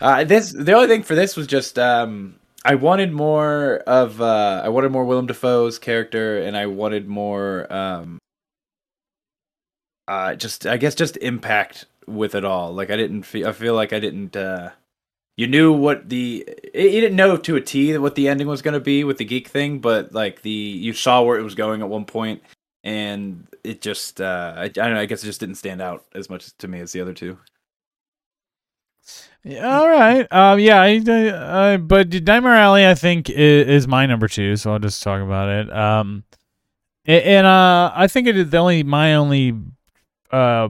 uh, this the only thing for this was just um, I wanted more of uh, I wanted more Willem Dafoe's character, and I wanted more um, uh, just I guess just impact with it all. Like I didn't feel. I feel like I didn't. Uh, you knew what the you didn't know to a T what the ending was going to be with the geek thing, but like the you saw where it was going at one point, and it just uh, I, I don't know. I guess it just didn't stand out as much to me as the other two.
Yeah, all right. Um, yeah, I, I, I, but Nightmare Alley, I think, is, is my number two. So I'll just talk about it. Um, a- and uh, I think it is the only my only. Uh,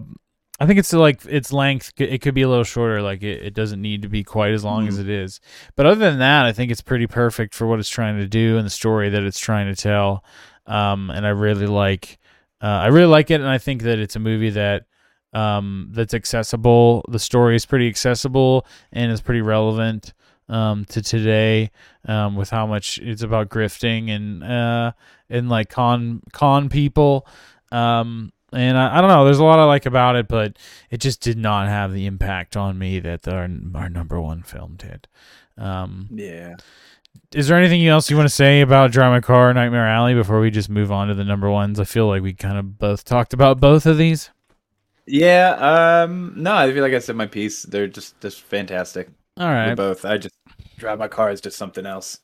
I think it's like its length. It could be a little shorter. Like it, it doesn't need to be quite as long as it is. But other than that, I think it's pretty perfect for what it's trying to do and the story that it's trying to tell. Um, and I really like. Uh, I really like it, and I think that it's a movie that um, that's accessible. The story is pretty accessible and is pretty relevant um, to today um, with how much it's about grifting and uh, and like con con people. Um, and I, I don't know. There's a lot I like about it, but it just did not have the impact on me that our our number one film did. Um,
Yeah.
is there anything else you want to say about Drive My Car, Nightmare Alley before we just move on to the number ones? I feel like we kind of both talked about both of these.
Yeah. Um. No, I feel like I said my piece. They're just just fantastic.
All right.
They're both. I just drive my car is just something else.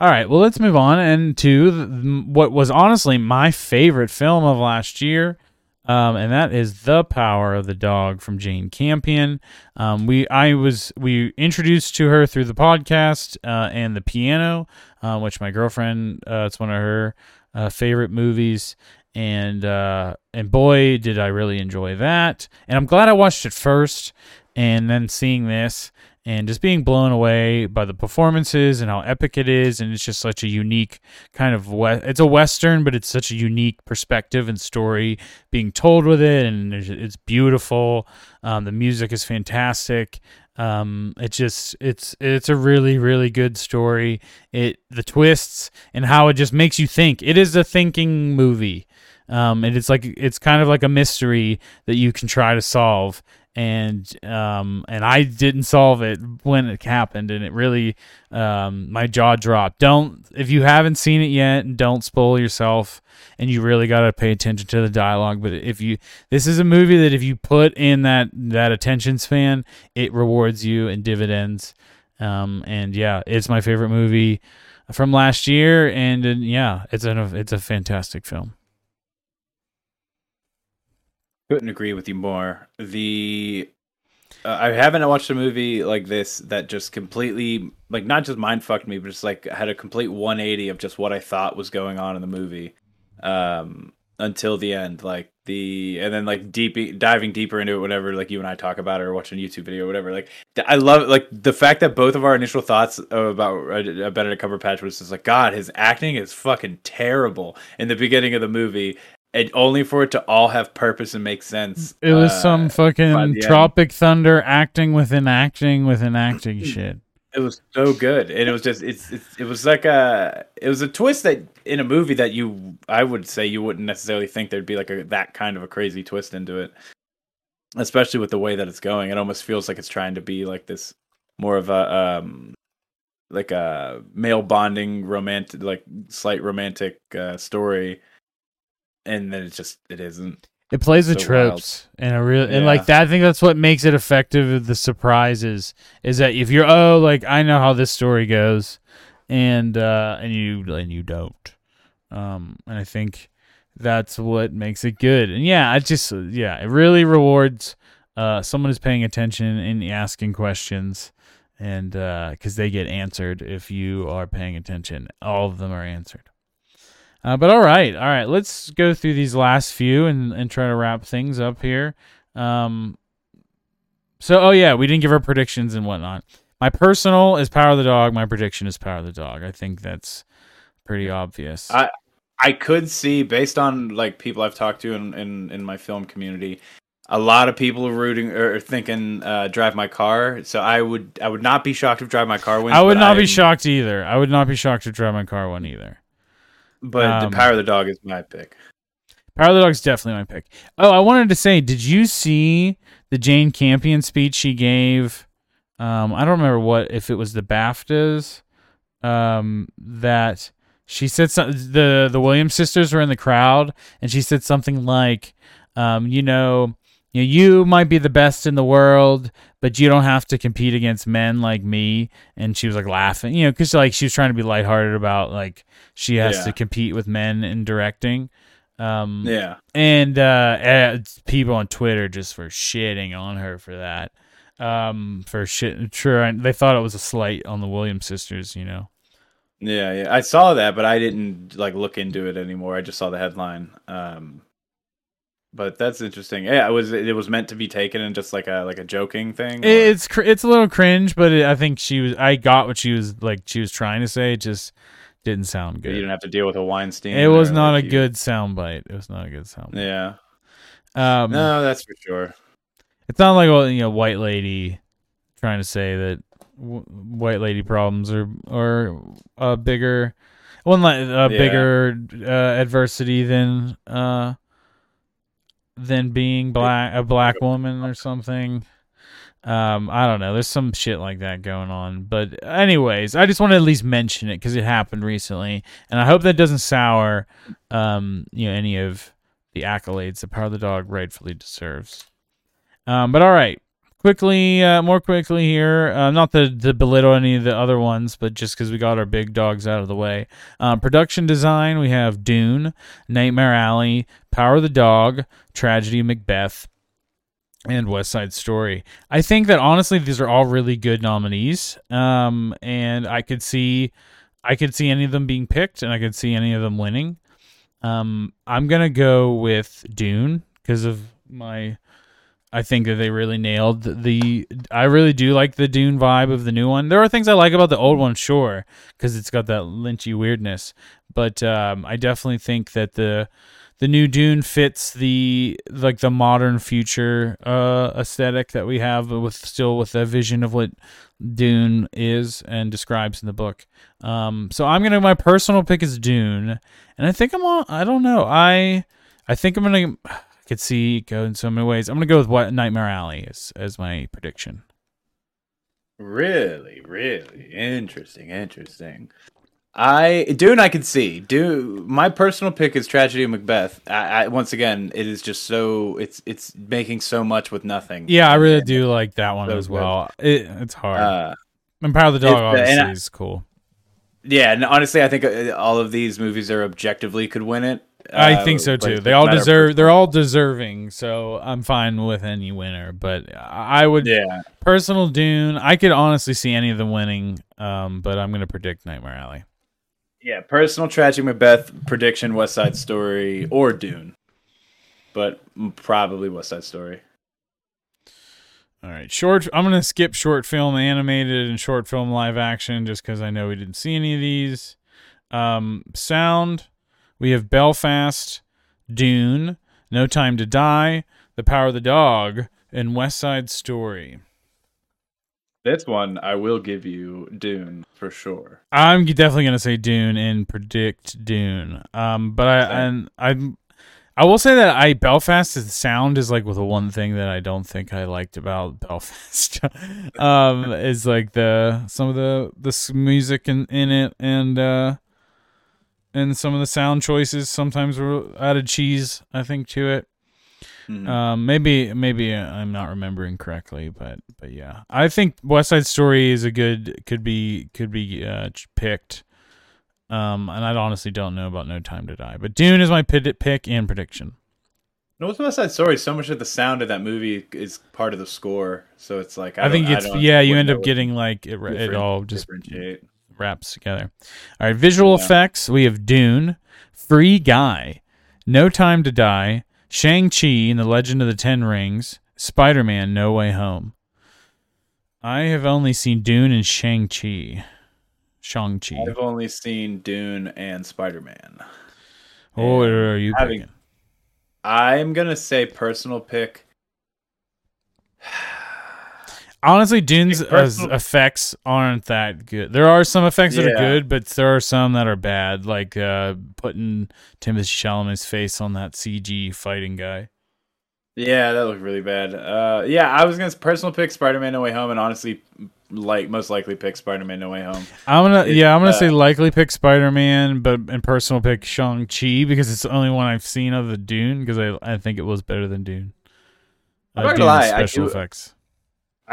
All right, well, let's move on and to what was honestly my favorite film of last year, um, and that is "The Power of the Dog" from Jane Campion. Um, we I was we introduced to her through the podcast uh, and the piano, uh, which my girlfriend uh, it's one of her uh, favorite movies, and uh, and boy did I really enjoy that. And I'm glad I watched it first, and then seeing this and just being blown away by the performances and how epic it is. And it's just such a unique kind of we- it's a western but it's such a unique perspective and story being told with it. And it's beautiful. Um, the music is fantastic. Um, it just it's it's a really really good story. It the twists and how it just makes you think. It is a thinking movie um, and it's like it's kind of like a mystery that you can try to solve and um and I didn't solve it when it happened and it really um my jaw dropped. Don't if you haven't seen it yet, don't spoil yourself and you really got to pay attention to the dialogue, but if you this is a movie that if you put in that that attention span, it rewards you and dividends. Um and yeah, it's my favorite movie from last year and, uh, yeah, it's a it's a fantastic film.
Couldn't agree with you more. The uh, I haven't watched a movie like this that just completely like not just mind fucked me, but just like had a complete 180 of just what I thought was going on in the movie um until the end like the and then like deep diving deeper into it whatever like you and I talk about it or watching a YouTube video or whatever like I love like the fact that both of our initial thoughts about uh, Benedict Cumberbatch was just like god his acting is fucking terrible in the beginning of the movie and only for it to all have purpose and make sense
It was
uh,
some fucking
the end.
Tropic Thunder acting within acting within acting shit.
It was so good, and it was just it's, it's it was like a it was a twist that in a movie that you I would say you wouldn't necessarily think there'd be like a that kind of a crazy twist into it, especially with the way that it's going. It almost feels like it's trying to be like this more of a um like a male bonding romantic like slight romantic uh, story, and then it just it isn't.
It plays the
So wild.
tropes and a real and like that. I think that's what makes it effective. The surprises is that if you're oh like I know how this story goes, and uh and you and you don't, um and I think that's what makes it good. And yeah, it just yeah it really rewards uh someone who's paying attention and asking questions, and because they get answered if you are paying attention, all of them are answered. Uh, but all right, all right. Let's go through these last few and, and try to wrap things up here. Um, so, oh yeah, we didn't give our predictions and whatnot. My personal is Power of the Dog. My prediction is Power of the Dog. I think that's pretty obvious.
I- I could see, based on like people I've talked to in in, in my film community, a lot of people are rooting or thinking uh, "Drive My Car." So I would I would not be shocked if "Drive My Car" wins.
I would not be
I'm-
shocked either. I would not be shocked if Drive My Car won either.
But
Um,
the Power of the Dog is my pick.
Power of the Dog is definitely my pick. Oh, I wanted to say, did you see the Jane Campion speech she gave? Um, I don't remember what if it was the BAFTAs. Um, that she said some, the the Williams sisters were in the crowd, and she said something like, um, you know, you know, you might be the best in the world, but you don't have to compete against men like me. And she was like laughing, you know, because like she was trying to be lighthearted about like she has
Yeah.
to compete with men in directing. Um,
Yeah,
and uh, eh, people on Twitter just were shitting on her for that. Um, for shit, sure, they thought it was a slight on the Williams sisters. You know,
yeah, yeah. I saw that, but I didn't like look into it anymore. I just saw the headline. Um, but that's interesting. Yeah, it was it was meant to be taken in just like a like a joking thing. or-
it's cr- it's a little cringe, but it, I think she was. I got what she was like. She was trying to say. It just didn't sound good.
you didn't have to deal with a Weinstein.
It was not
like,
a
you-
good soundbite. It was not a good soundbite.
Yeah,
Um,
no, that's for sure.
It's not like a you know, white lady trying to say that w- white lady problems are are a bigger one like a
Yeah.
bigger uh, adversity than uh than being black a black woman or something. Um, I don't know. There's some shit like that going on. But anyways, I just want to at least mention it because it happened recently, and I hope that doesn't sour um you know any of the accolades that Power of the Dog rightfully deserves. Um, but all right, quickly, uh, more quickly here. Uh, not to, to belittle any of the other ones, but just because we got our big dogs out of the way. Um, production design, we have Dune, Nightmare Alley, Power of the Dog, Tragedy Macbeth, and West Side Story. I think that honestly, these are all really good nominees. Um, and I could see, I could see any of them being picked, and I could see any of them winning. Um, I'm gonna go with Dune because of my. I think that they really nailed the. I really do like the Dune vibe of the new one. There are things I like about the old one, sure, because it's got that lynchy weirdness. But um, I definitely think that the the new Dune fits the like the modern future uh, aesthetic that we have, but with still with a vision of what Dune is and describes in the book. Um, so I'm gonna my personal pick is Dune, and I think I'm on. I don't know. I I think I'm gonna. I could see go in so many ways. I'm gonna go with what Nightmare Alley as as my prediction.
Really, really interesting, interesting. I Dune, I could see. Dune. My personal pick is Tragedy of Macbeth. I, I once again, it is just so it's it's making so much with nothing.
Yeah, I really do like that one
So
as well. It, it's hard.
Uh,
and Power of the Dog obviously
I-
is cool.
yeah, and honestly, I think uh, all of these movies are objectively could win it.
I
Uh,
think so too. They all
a matter of
deserve. They're all deserving. So I'm fine with any winner. But I would
Yeah,
personal Dune. I could honestly see any of them winning. Um, but I'm gonna predict Nightmare Alley.
yeah. Personal Tragic Macbeth prediction: West Side Story or Dune, but probably West Side Story.
All right, short. I'm gonna skip short film animated and short film live action just because I know we didn't see any of these. Um, sound. We have Belfast, Dune, No Time to Die, The Power of the Dog, and West Side Story.
This one, I will give you Dune for sure.
I'm definitely gonna say Dune and predict Dune. Um, but I
Okay.
and I'm I will say that I Belfast's sound is like with the one thing that I don't think I liked about Belfast. um, is like the some of the the music in in it and uh and some of the sound choices sometimes were added cheese I think to it.
Mhm.
Um, maybe maybe uh, I'm not remembering correctly, but but yeah, I think West Side Story is a good could be could be uh, picked. Um, and I honestly don't know about No Time to Die, but Dune is my pick and prediction.
No, what's West Side Story? So much of the sound of that movie is part of the score, so it's like I,
I, think it's
don't-
yeah, you end up getting like it, it all just
differentiate.
Wraps together. All right, visual
Yeah.
effects. We have Dune, Free Guy, No Time to Die, Shang Chi and the Legend of the Ten Rings, Spider Man: No Way Home. I have only seen Dune and Shang Chi. Shang Chi.
I've only seen Dune and Spider Man.
What are you
having-
picking?
I'm gonna say personal pick.
Honestly, Dune's uh,
personal-
effects aren't that good. There are some effects that are good, but there are some that are bad, like uh, putting Timothée Chalamet's face on that CG fighting guy.
Yeah, that looked really bad. Uh, yeah, I was gonna personal pick Spider Man No Way Home, and honestly, like most likely pick Spider Man No Way Home.
I'm gonna
It's,
yeah, I'm gonna
uh,
say likely pick Spider Man, but in personal pick Shang Chi because it's the only one I've seen of the Dune because I I think it was better than Dune. Uh,
I'm not gonna
Dune's
lie, I
special
do-
effects.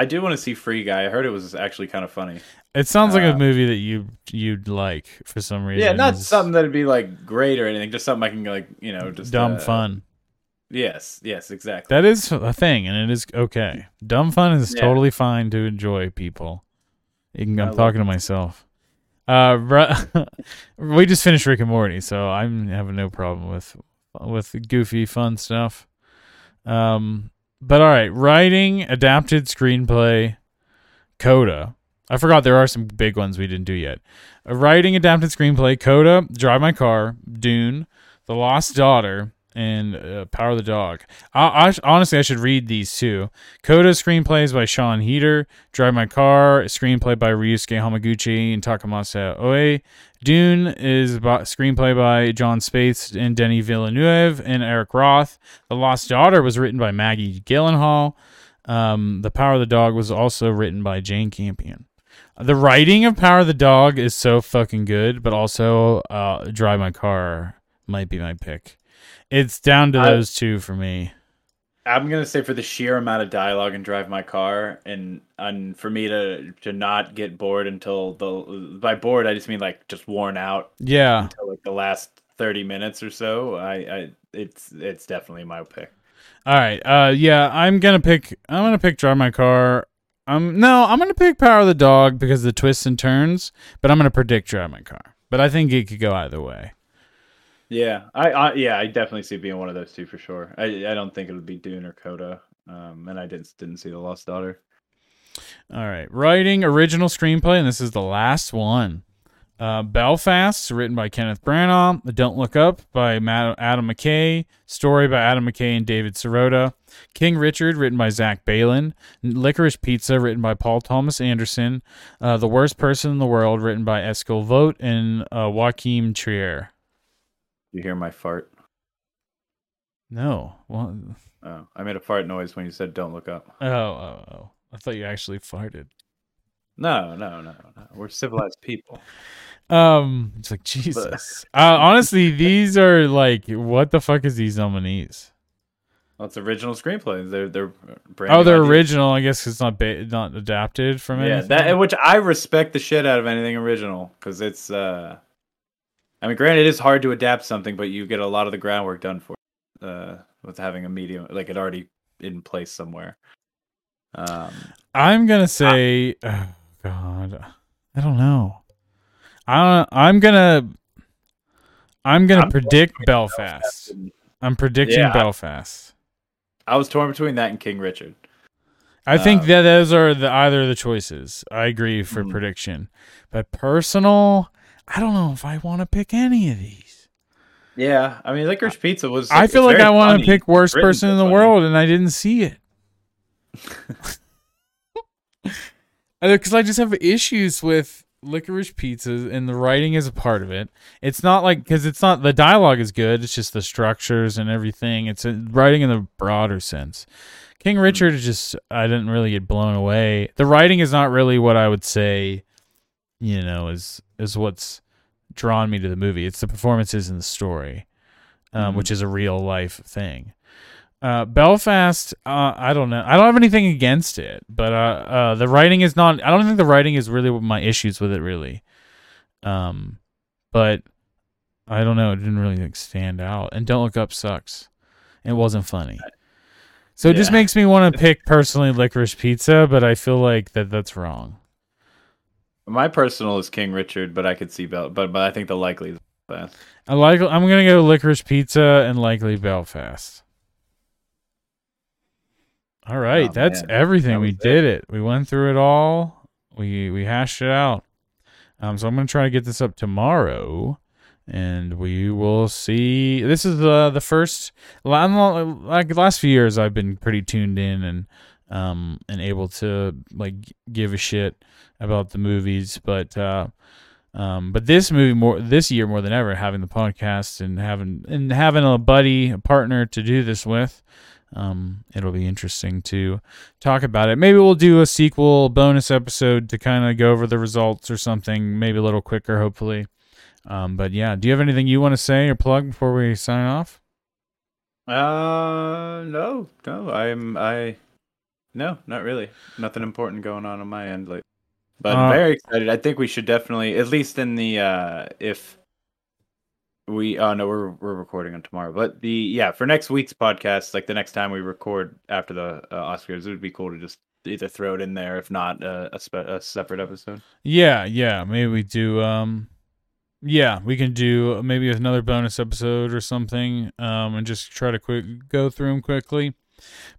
I do want to see Free Guy. I heard it was actually kind of funny.
It sounds like a
uh,
movie that you you'd like for some reason.
Yeah, not
It's
something that'd be like great or anything. Just something I can like, you know, just
dumb
uh,
fun.
Yes, yes, exactly.
That is a thing, and it is okay. Dumb fun is
Yeah.
totally fine to enjoy. People, can, I'm talking to myself. Uh, Ru- we just finished Rick and Morty, so I'm having no problem with with goofy fun stuff. Um, but all right, writing, adapted screenplay, Coda. I forgot there are some big ones we didn't do yet. A writing, adapted screenplay, Coda, Drive My Car, Dune, The Lost Daughter, and uh, Power of the Dog. I, I honestly, I should read these two. Coda screenplays by Sian Heder. Drive My Car screenplay by Ryusuke Hamaguchi and Takamasa Oe. Dune is by, screenplay by Jon Spaihts and Denis Villeneuve and Eric Roth. The Lost Daughter was written by Maggie Gyllenhaal. Um, the Power of the Dog was also written by Jane Campion. The writing of Power of the Dog is so fucking good, but also uh, Drive My Car might be my pick. It's down to
I-
those two for me.
I'm gonna say for the sheer amount of dialogue and drive my car, and and for me to to not get bored until the by bored I just mean like just worn out
Yeah.
until like the last thirty minutes or so. I, I it's it's definitely my pick.
All right. Uh yeah, I'm going to pick I'm going to pick Drive My Car. Um no, I'm going to pick Power of the Dog because of the twists and turns, but I'm going to predict Drive My Car. But I think it could go either way.
Yeah, I, I yeah I definitely see it being one of those two for sure. I I don't think it would be Dune or Coda. Um, and I didn't didn't see the Lost Daughter.
All right. Writing original screenplay, and this is the last one. Uh, Belfast, written by Kenneth Branagh. Don't Look Up by Matt, Adam McKay. Story by Adam McKay and David Sirota. King Richard, written by Zach Baylin. Licorice Pizza, written by Paul Thomas Anderson. Uh, the Worst Person in the World, written by Eskil Vogt and uh, Joachim Trier.
You hear my fart?
No. Well,
Oh, I made a fart noise when you said "Don't look up."
oh, oh, oh. I thought you actually farted.
No, no, no, no. We're civilized people.
Um, it's like Jesus. uh, honestly, these are like, what the fuck is these nominees?
Well, it's original screenplays. They're they're brand
Oh, they're
ideas.
original. I guess it's not ba- not adapted from it.
Yeah,
anything.
that which I respect the shit out of anything original because it's. uh I mean, granted, it is hard to adapt something, but you get a lot of the groundwork done for it, uh, with having a medium like it already in place somewhere. Um,
I'm gonna say, oh God, I don't know. I I'm gonna I'm gonna
I'm
predict
between
Belfast.
and-
I'm predicting
Yeah.
Belfast.
I was torn between that and King Richard.
I think
Uh,
that those are the either of the choices. I agree for
Mhm.
prediction, but personal, I don't know if I want to pick any of these.
Yeah, I mean, Licorice Pizza was.
I feel like I want to pick worst person in the
funny.
world, and I didn't see it. Because I just have issues with licorice pizzas, and the writing is a part of it. It's not like because it's not the dialogue is good. It's just the structures and everything. It's a, writing in the broader sense. King hmm. Richard is just I didn't really get blown away. The writing is not really what I would say, you know, is is what's drawn me to the movie. It's the performances and the story, um,
Mhm.
which is a real life thing. Uh, Belfast, uh, I don't know. I don't have anything against it, but uh, uh, the writing is not. I don't think the writing is really my issues with it, really. Um, but I don't know. It didn't really like stand out. And Don't Look Up sucks. It wasn't funny. So it just makes me want to pick personally licorice pizza, but I feel like that that's wrong.
My personal is King Richard, but I could see Bel, but but I think the likely is Belfast.
I like. I'm gonna go licorice pizza and likely Belfast. All right,
Oh,
that's
man.
everything.
That
we
it.
did it. We went through it all. We we hashed it out. Um, so I'm gonna try to get this up tomorrow, and we will see. This is the the first. Like the last few years, I've been pretty tuned in and um and able to like give a shit about the movies, but uh um, but this movie more this year more than ever, having the podcast and having and having a buddy, a partner to do this with, um, it'll be interesting to talk about it. Maybe we'll do a sequel bonus episode to kind of go over the results or something, maybe a little quicker, hopefully. Um, but yeah, do you have anything you want to say or plug before we sign off?
Uh, no, no, I'm I, no, not really. Nothing important going on on my end, like, but
Uh,
very excited. I think we should definitely, at least in the uh, if we, oh no, we're we're recording on tomorrow, but the yeah for next week's podcast, like the next time we record after the uh, Oscars, it would be cool to just either throw it in there, if not uh, a spe- a separate episode.
Yeah, yeah. Maybe we do. Um, yeah, we can do maybe another bonus episode or something. Um, and just try to quick go through them quickly.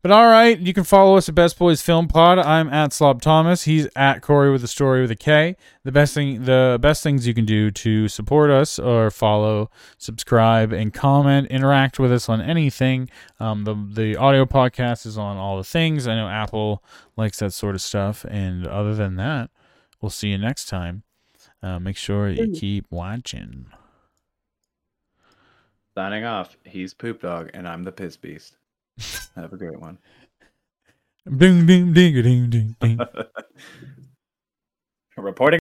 But all right, you can follow us at Best Boys Film Pod. I'm at Slob Thomas. He's at Corey with a story with a K. The best thing, the best things you can do to support us are follow, subscribe, and comment. Interact with us on anything. Um, the the audio podcast is on all the things. I know Apple likes that sort of stuff. And other than that, we'll see you next time. Uh, make sure you keep watching.
Signing off. He's Poop Dog, and I'm the Piss Beast. Have a great one.
Ding ding ding ding ding ding.
Reporting.